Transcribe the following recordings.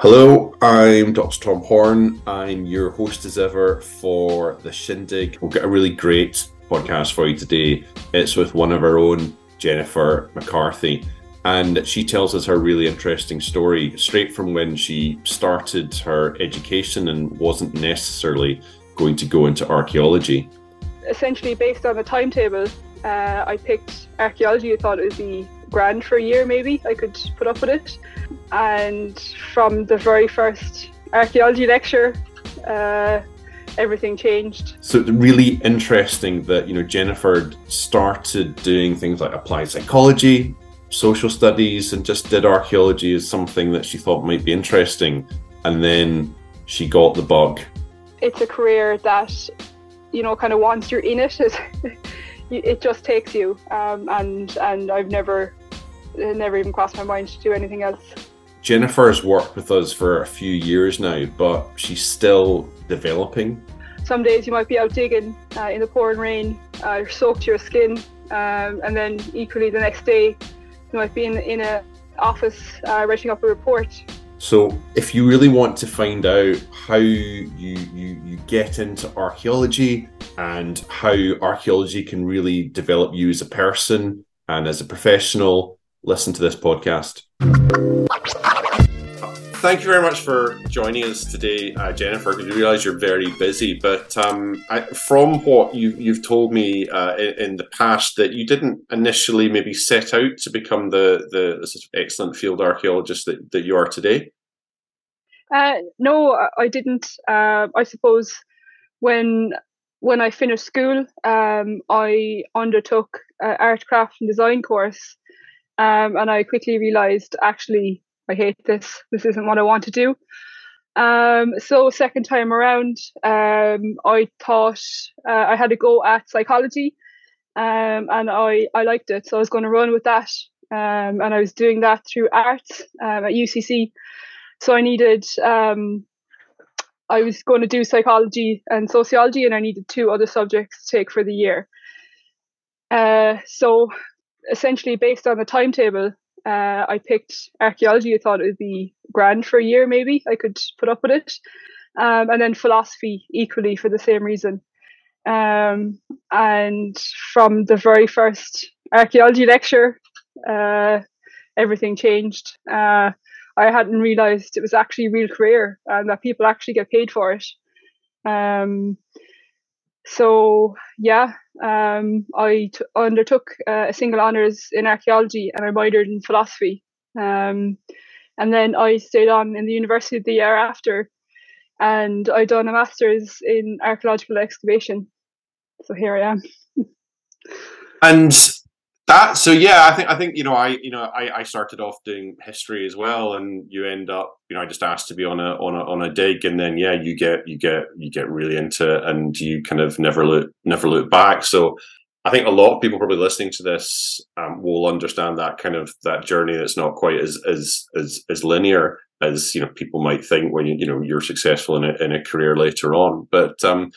Hello, I'm Dr. Tom Horn. I'm your host as ever for the Shindig. We've got a really great podcast for you today. It's with one of our own, Jennifer McCarthy. And she tells us her really interesting story straight from when she started her education and wasn't necessarily going to go into archaeology. Essentially, based on the timetable, uh, I picked archaeology. I thought it would be grand for a year, maybe. I could put up with it. And from the very first archaeology lecture, uh, everything changed. So it's really interesting that you know Jennifer started doing things like applied psychology, social studies, and just did archaeology as something that she thought might be interesting, and then she got the bug. It's a career that you know kind of once you're in it, it just takes you, um, and and I've never never even crossed my mind to do anything else. Jennifer has worked with us for a few years now, but she's still developing. Some days you might be out digging uh, in the pouring rain, uh, you're soaked to your skin, um, and then equally the next day you might be in in a office uh, writing up a report. So, if you really want to find out how you, you you get into archaeology and how archaeology can really develop you as a person and as a professional, listen to this podcast. Thank you very much for joining us today, uh, Jennifer. Because we realise you're very busy, but um, I, from what you, have told me uh, in, in, the past, that you didn't initially maybe set out to become the the, the sort of excellent field archaeologist that, that you are today. Uh, no, I didn't. Uh, I suppose when when I finished school, um, I undertook an art, craft, and design course um, and I quickly realized actually I hate this. This isn't what I want to do. Um, so second time around, um, I thought uh, I had to go at psychology, um, and I I liked it, so I was going to run with that. Um, and I was doing that through arts um, at UCC. So I needed I was going to do psychology and sociology, and I needed two other subjects to take for the year. Uh, so essentially based on the timetable, uh, I picked archaeology. I thought it would be grand for a year, maybe I could put up with it, um, and then philosophy equally for the same reason. Um, and from the very first archaeology lecture, uh, everything changed. Uh, I hadn't realized it was actually a real career and that people actually get paid for it. Um, so yeah, um, I t- undertook uh, a single honours in archaeology and I minored in philosophy. Um, and then I stayed on in the university the year after, and I done a master's in archaeological excavation. So here I am. and that so yeah i think i think you know i you know I, I started off doing history as well and you end up you know i just asked to be on a on a on a dig and then yeah you get you get you get really into it and you kind of never look never look back. So i think a lot of people probably listening to this um, will understand that kind of that journey that's not quite as as as, as linear as you know people might think when you, you know you're successful in a, in a career later on. But um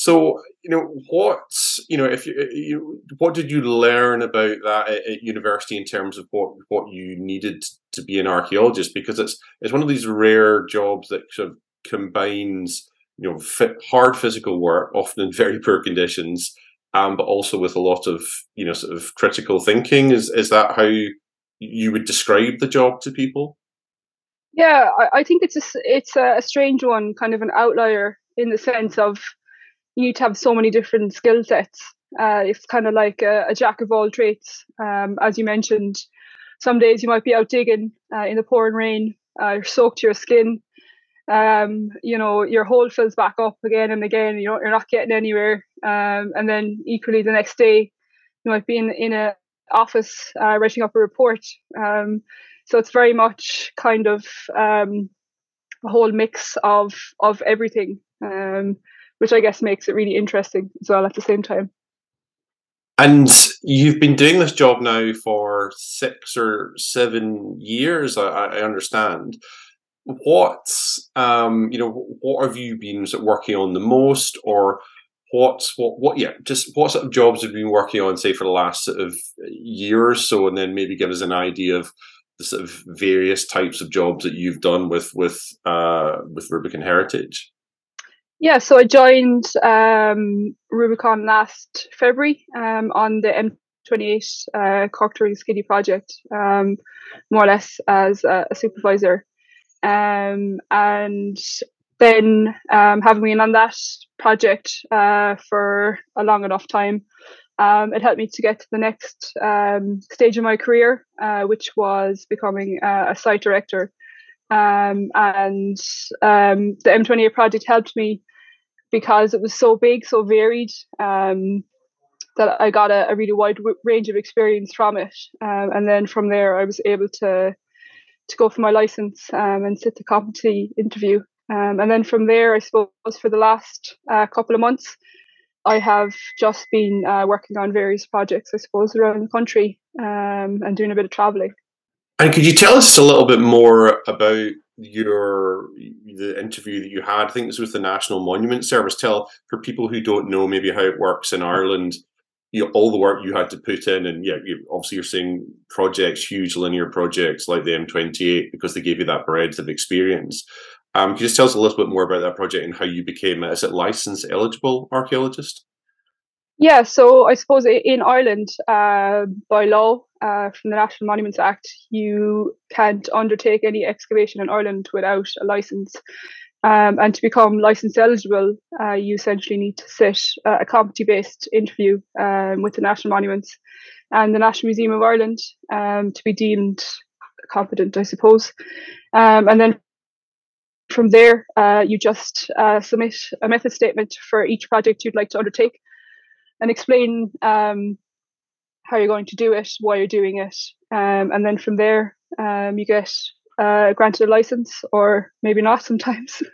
so, you know, what you know, if you, you what did you learn about that at, at, university in terms of what what you needed to be an archaeologist? Because it's it's one of these rare jobs that sort of combines you know fit, hard physical work, often in very poor conditions, um, but also with a lot of you know sort of critical thinking. Is is that how you would describe the job to people? Yeah, I, I think it's a, it's a strange one, kind of an outlier in the sense of you need to have so many different skill sets. Uh, it's kind of like a, a, jack of all trades, um, as you mentioned. Some days you might be out digging uh, in the pouring rain, uh, you're soaked to your skin. Um, you know, your hole fills back up again and again. You know, you're not getting anywhere. Um, and then equally the next day, you might be in in a office uh, writing up a report. Um, so it's very much kind of um, a whole mix of of everything. Um, which I guess makes it really interesting as well at the same time. And you've been doing this job now for six or seven years, I, I understand. What, um, you know, what have you been sort of working on the most, or what's what what yeah, just what sort of jobs have you been working on, say, for the last sort of year or so, and then maybe give us an idea of the sort of various types of jobs that you've done with with uh, with Rubicon Heritage? Yeah, so I joined um, Rubicon last February um, on the M28 uh, Cork to Ringaskiddy project, um, more or less as a, a supervisor. Um, and then um, having been on that project uh, for a long enough time, um, it helped me to get to the next stage of my career, uh, which was becoming a site director. Um, and um, the M28 project helped me because it was so big, so varied, um, that I got a, a really wide w- range of experience from it. Um, and then from there, I was able to to go for my license um, and sit the competency interview. and then from there, I suppose for the last uh, couple of months, I have just been uh, working on various projects, I suppose, around the country um, and doing a bit of traveling. And could you tell us a little bit more about your the interview that you had? I think this was the National Monument Service. Tell for people who don't know maybe how it works in Ireland. You know, all the work you had to put in, and yeah, you, obviously you're seeing projects, huge linear projects like the M28, because they gave you that breadth of experience. Um, can you just tell us a little bit more about that project and how you became, is it license eligible archaeologist? Yeah, so I suppose in Ireland, uh, by law, uh, from the National Monuments Act, you can't undertake any excavation in Ireland without a license. Um, and to become license eligible, uh, you essentially need to sit a competency based interview um, with the National Monuments and the National Museum of Ireland um, to be deemed competent, I suppose. Um, and then from there, uh, you just uh, submit a method statement for each project you'd like to undertake and explain um, how you're going to do it, why you're doing it. Um, and then from there, um, you get uh, granted a license or maybe not sometimes.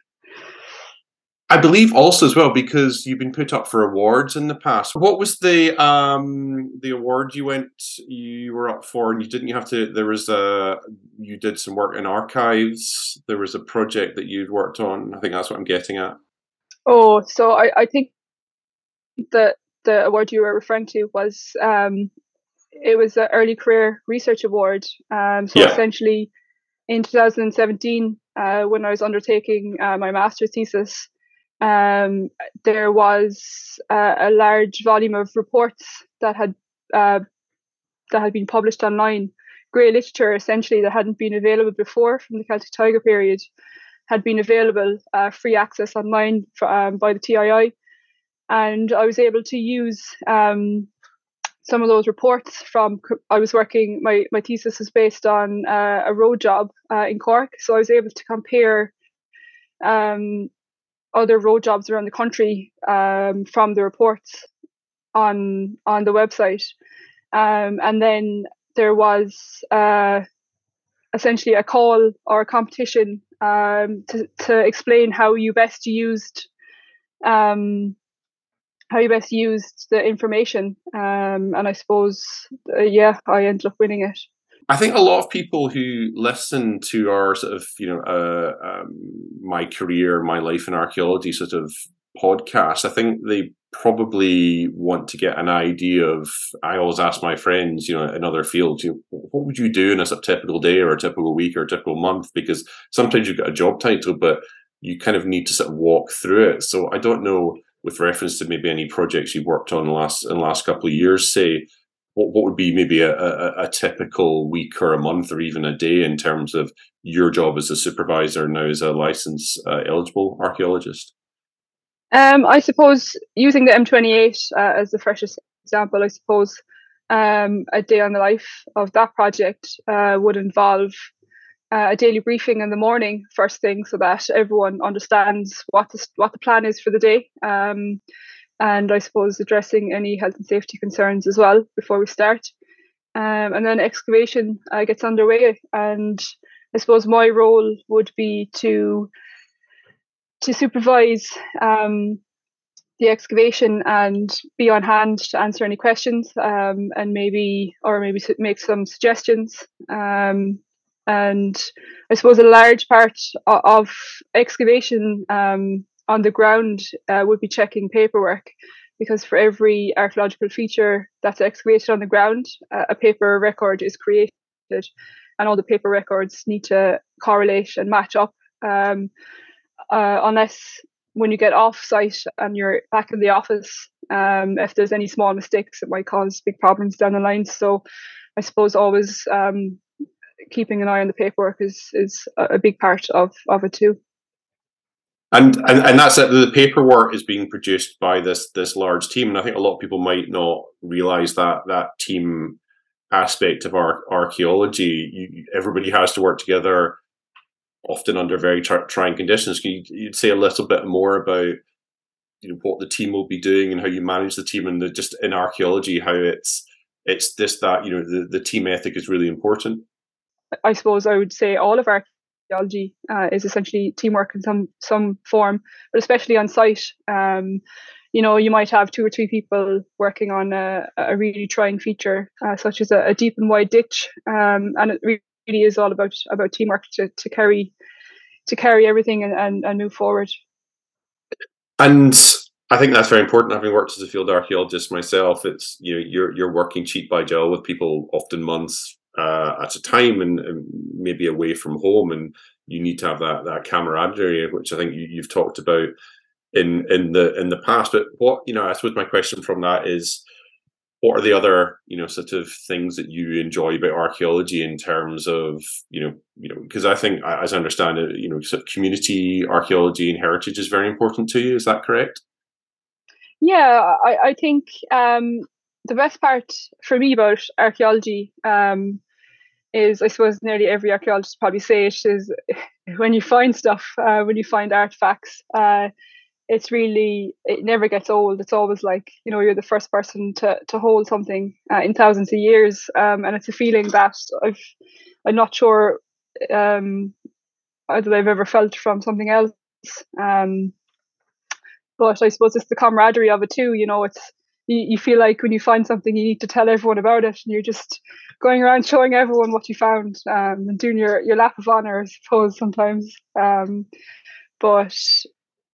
I believe also as well because you've been put up for awards in the past. What was the um the award you went you were up for and you didn't you have to there was a you did some work in archives. There was a project that you'd worked on. I think that's what I'm getting at. Oh, so I, I think the the award you were referring to was um it was an early career research award. Um so yeah. essentially in 2017 uh, when I was undertaking uh, my master's thesis um, there was uh, a large volume of reports that had uh, that had been published online. Grey literature, essentially, that hadn't been available before from the Celtic Tiger period, had been available uh, free access online for, um, by the TII, and I was able to use um, some of those reports from. I was working. My my thesis was based on uh, a road job uh, in Cork, so I was able to compare um, other road jobs around the country um, from the reports on on the website. Um, and then there was uh, essentially a call or a competition um, to, to explain how you best used um, how you best used the information. Um, and I suppose, uh, yeah, I ended up winning it. I think a lot of people who listen to our sort of, you know, uh, um, my career, my life in archaeology sort of podcast, I think they probably want to get an idea of. I always ask my friends, you know, in other fields, you know, what would you do in a sort of typical day or a typical week or a typical month? Because sometimes you've got a job title, but you kind of need to sort of walk through it. So I don't know, with reference to maybe any projects you've worked on last in the last couple of years, say what, what would be maybe a, a, a, typical week or a month or even a day in terms of your job as a supervisor now as a license uh, eligible archaeologist? Um, I suppose using the M28 uh, as the freshest example, I suppose um, a day on the life of that project uh, would involve uh, a daily briefing in the morning, first thing, so that everyone understands what the, what the plan is for the day. Um, and I suppose addressing any health and safety concerns as well before we start. Um, and then excavation uh, gets underway, and I suppose my role would be to to supervise um, the excavation and be on hand to answer any questions um, and maybe or maybe make some suggestions. Um, and I suppose a large part of, excavation um, on the ground uh, would be checking paperwork because for every archaeological feature that's excavated on the ground, uh, a paper record is created. and all the paper records need to correlate and match up. Um, uh, unless when you get off site and you're back in the office, um, if there's any small mistakes, it might cause big problems down the line. So I suppose always um, keeping an eye on the paperwork is is a big part of of it too. And, and and that's it. The paperwork is being produced by this this large team, and I think a lot of people might not realize that that team aspect of our archaeology. You, everybody has to work together, often under very trying conditions. Can you you'd say a little bit more about what the team will be doing and how you manage the team, and the, just in archaeology how it's it's this that you know the, the team ethic is really important. I suppose I would say all of archaeology uh, is essentially teamwork in some some form, but especially on site. Um, you know, you might have two or three people working on a, a really trying feature, uh, such as a, a, deep and wide ditch, um, and it really is all about about teamwork to, to carry to carry everything and, and, and move forward. And I think that's very important. Having worked as a field archaeologist myself, it's you know you're you're working cheek by jowl with people often months uh, at a time and, and, maybe away from home, and you need to have that that camaraderie, which I think you, have talked about in in the in the past. But what you know, I suppose my question from that is, what are the other you know sort of things that you enjoy about archaeology in terms of you know you know because I think as I understand it, you know, sort of community archaeology and heritage is very important to you. Is that correct? Yeah, I, I think um, the best part for me about archaeology um, is, I suppose, nearly every archaeologist probably say it is when you find stuff, uh, when you find artifacts. Uh, it's really it never gets old. It's always like you know you're the first person to to hold something uh, in thousands of years, um, and it's a feeling that I've I'm not sure um, that I've ever felt from something else. Um, but I suppose it's the camaraderie of it too. You know, it's you, you feel like when you find something, you need to tell everyone about it, and you're just going around showing everyone what you found um, and doing your your lap of honor, I suppose sometimes. Um, but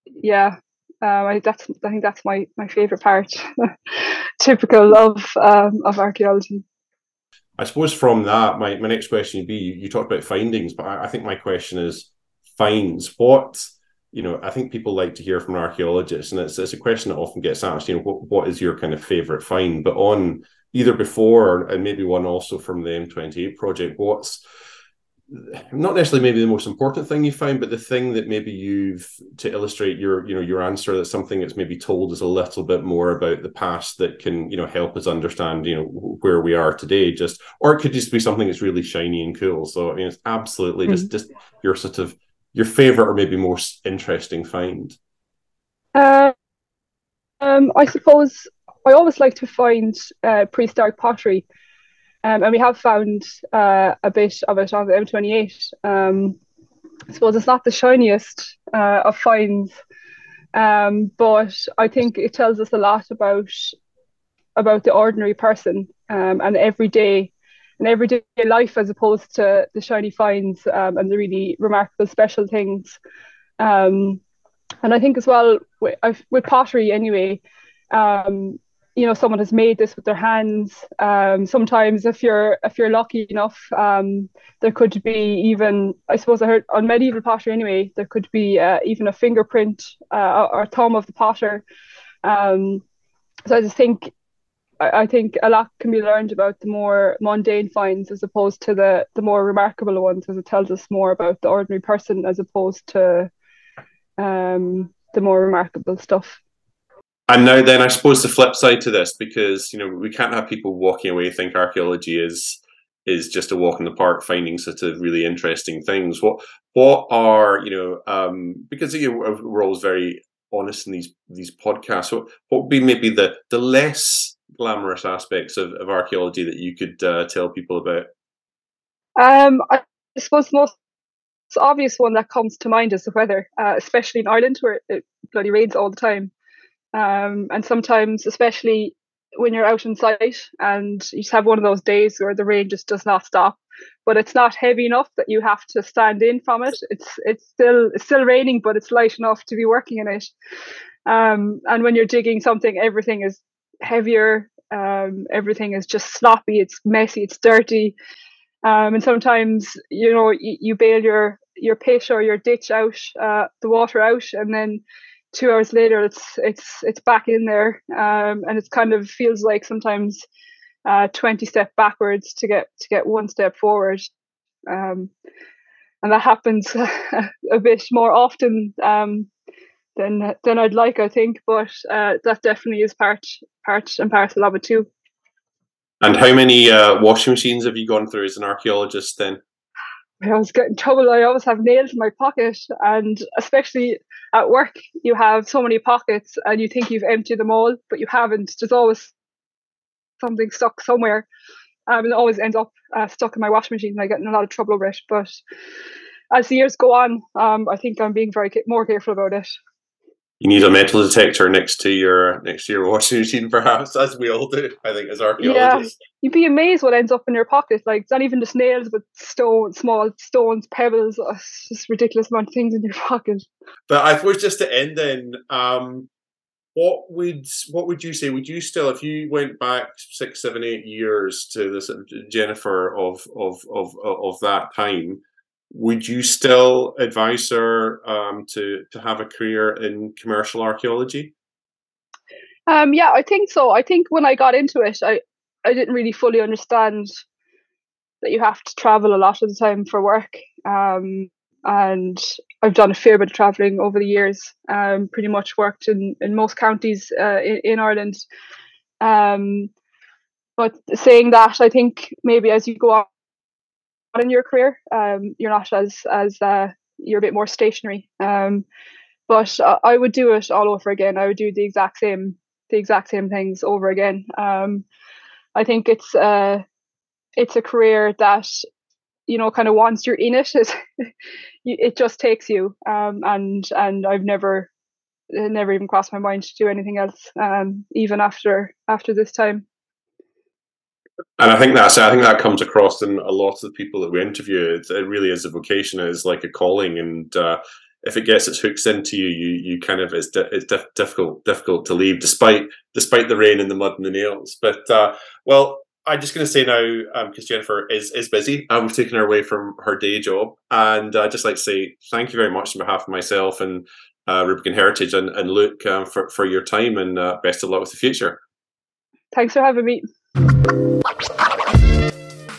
yeah, um, I, that's I think that's my my favorite part, typical of um, of archaeology. I suppose from that, my, my next question would be: you, you talked about findings, but I, I think my question is finds. What you know, I think people like to hear from archaeologists, and it's, it's a question that often gets asked. You know, what, what is your kind of favorite find? But on either before and maybe one also from the M28 project, what's not necessarily maybe the most important thing you find, but the thing that maybe you've to illustrate your you know your answer that's something that's maybe told us a little bit more about the past that can you know help us understand you know where we are today. Just or it could just be something that's really shiny and cool. So I mean, it's absolutely mm-hmm. just just your sort of your favorite or maybe most interesting find? Uh, um, I suppose I always like to find uh, prehistoric pottery, um, and we have found uh, a bit of it on the M28. Um, I suppose it's not the shiniest uh, of finds, um, but I think it tells us a lot about about the ordinary person um, and everyday in everyday life as opposed to the shiny finds um, and the really remarkable special things. Um, and I think as well with, with pottery anyway, um, you know, someone has made this with their hands. Um, sometimes, if you're if you're lucky enough, um, there could be even I suppose I heard on medieval pottery anyway, there could be uh, even a fingerprint uh, or thumb of the potter. Um, so I just think I, think a lot can be learned about the more mundane finds as opposed to the the more remarkable ones, as it tells us more about the ordinary person as opposed to um, the more remarkable stuff. And now, then, I suppose the flip side to this, because you know we can't have people walking away think archaeology is is just a walk in the park, finding sort of really interesting things. What what are you know um, because you know, we're always very honest in these these podcasts. What, what would be maybe the the less glamorous aspects of, of archaeology that you could uh, tell people about? Um, I suppose the most obvious one that comes to mind is the weather, uh, especially in Ireland where it bloody rains all the time. Um, and sometimes, especially when you're out in sight and you just have one of those days where the rain just does not stop, but it's not heavy enough that you have to stand in from it. It's it's still it's still raining, but it's light enough to be working in it. Um, and when you're digging something, everything is heavier. Um, everything is just sloppy. It's messy. It's dirty. Um, and sometimes you know you, you bail your your pit or your ditch out, uh, the water out, and then two hours later it's it's it's back in there, um, and it kind of feels like sometimes uh, twenty step backwards to get to get one step forward. Um, and that happens a bit more often um, than than I'd like, I think. But uh, that definitely is part part and parcel of it too. And how many uh, washing machines have you gone through as an archaeologist then? I was getting trouble. I always have nails in my pocket, and especially at work, you have so many pockets, and you think you've emptied them all, but you haven't. There's always something stuck somewhere, um, and it always ends up uh, stuck in my washing machine. And I get in a lot of trouble with it. But as the years go on, um, I think I'm being very more careful about it you need a metal detector next to your next to your washing machine, perhaps, as we all do. I think as archaeologists. Yeah, you'd be amazed what ends up in your pocket. Like it's not even just nails, but stones, small stones, pebbles. Oh, it's just ridiculous amount of things in your pocket. But I suppose just to end, then, um, what would what would you say? Would you still, if you went back six, seven, eight years to the Jennifer of of of of that time? Would you still advise her um, to to have a career in commercial archaeology? Um, yeah, I think so. I think when I got into it, I I didn't really fully understand that you have to travel a lot of the time for work. Um, and I've done a fair bit of traveling over the years. Um, pretty much worked in, in most counties uh, in, in Ireland. Um, but saying that, I think maybe as you go on in your career. Um, you're not as as uh, you're a bit more stationary. Um, but uh, I would do it all over again. I would do the exact same the exact same things over again. Um, I think it's uh, it's a career that you know kind of once you're in it, it, it just takes you. Um, and and I've never never even crossed my mind to do anything else, um, even after after this time and I think that's I think that comes across in a lot of the people that we interview. It, it really is a vocation. It is like a calling, and uh, if it gets its hooks into you, you you kind of it's, di- it's diff- difficult difficult to leave, despite despite the rain and the mud and the nails. But uh, well, I'm just going to say now because um, Jennifer is is busy. and we've taken her away from her day job, and I'd just like to say thank you very much on behalf of myself and uh, Rubicon Heritage and, and Luke um, for for your time and uh, best of luck with the future. Thanks for having me.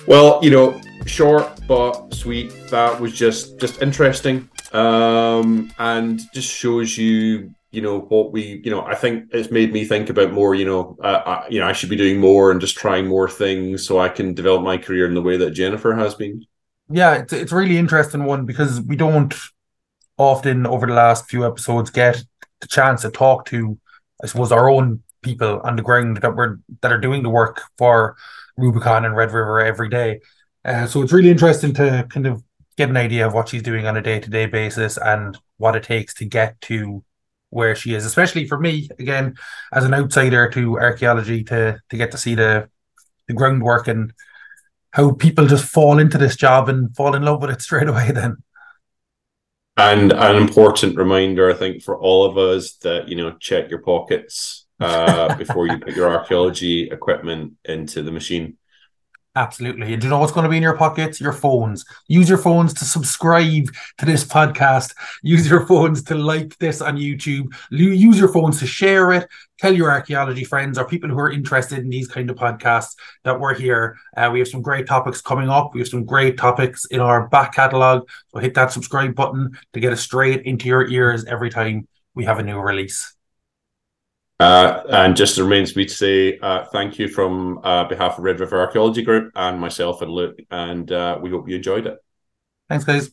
Well, you know, short but sweet. That was just just interesting, um, and just shows you, you know, what we, you know, I think it's made me think about more. You know, uh, I, you know, I should be doing more and just trying more things so I can develop my career in the way that Jennifer has been. Yeah, it's it's really interesting one because we don't often over the last few episodes get the chance to talk to, I suppose, our own people on the ground that were that are doing the work for Rubicon and Red River every day. Uh, so it's really interesting to kind of get an idea of what she's doing on a day to day basis and what it takes to get to where she is, especially for me, again, as an outsider to archaeology, to to get to see the the groundwork and how people just fall into this job and fall in love with it straight away then. And an important reminder, I think, for all of us that, you know, check your pockets uh, before you put your archaeology equipment into the machine. Absolutely. And do you know what's going to be in your pockets? Your phones. Use your phones to subscribe to this podcast. Use your phones to like this on YouTube. Use your phones to share it. Tell your archaeology friends or people who are interested in these kind of podcasts that we're here. Uh, we have some great topics coming up. We have some great topics in our back catalog. So hit that subscribe button to get it straight into your ears every time we have a new release. Uh, and just remains me to say uh, thank you from uh, behalf of Red River Archaeology Group and myself and Luke, and uh, we hope you enjoyed it. Thanks, guys.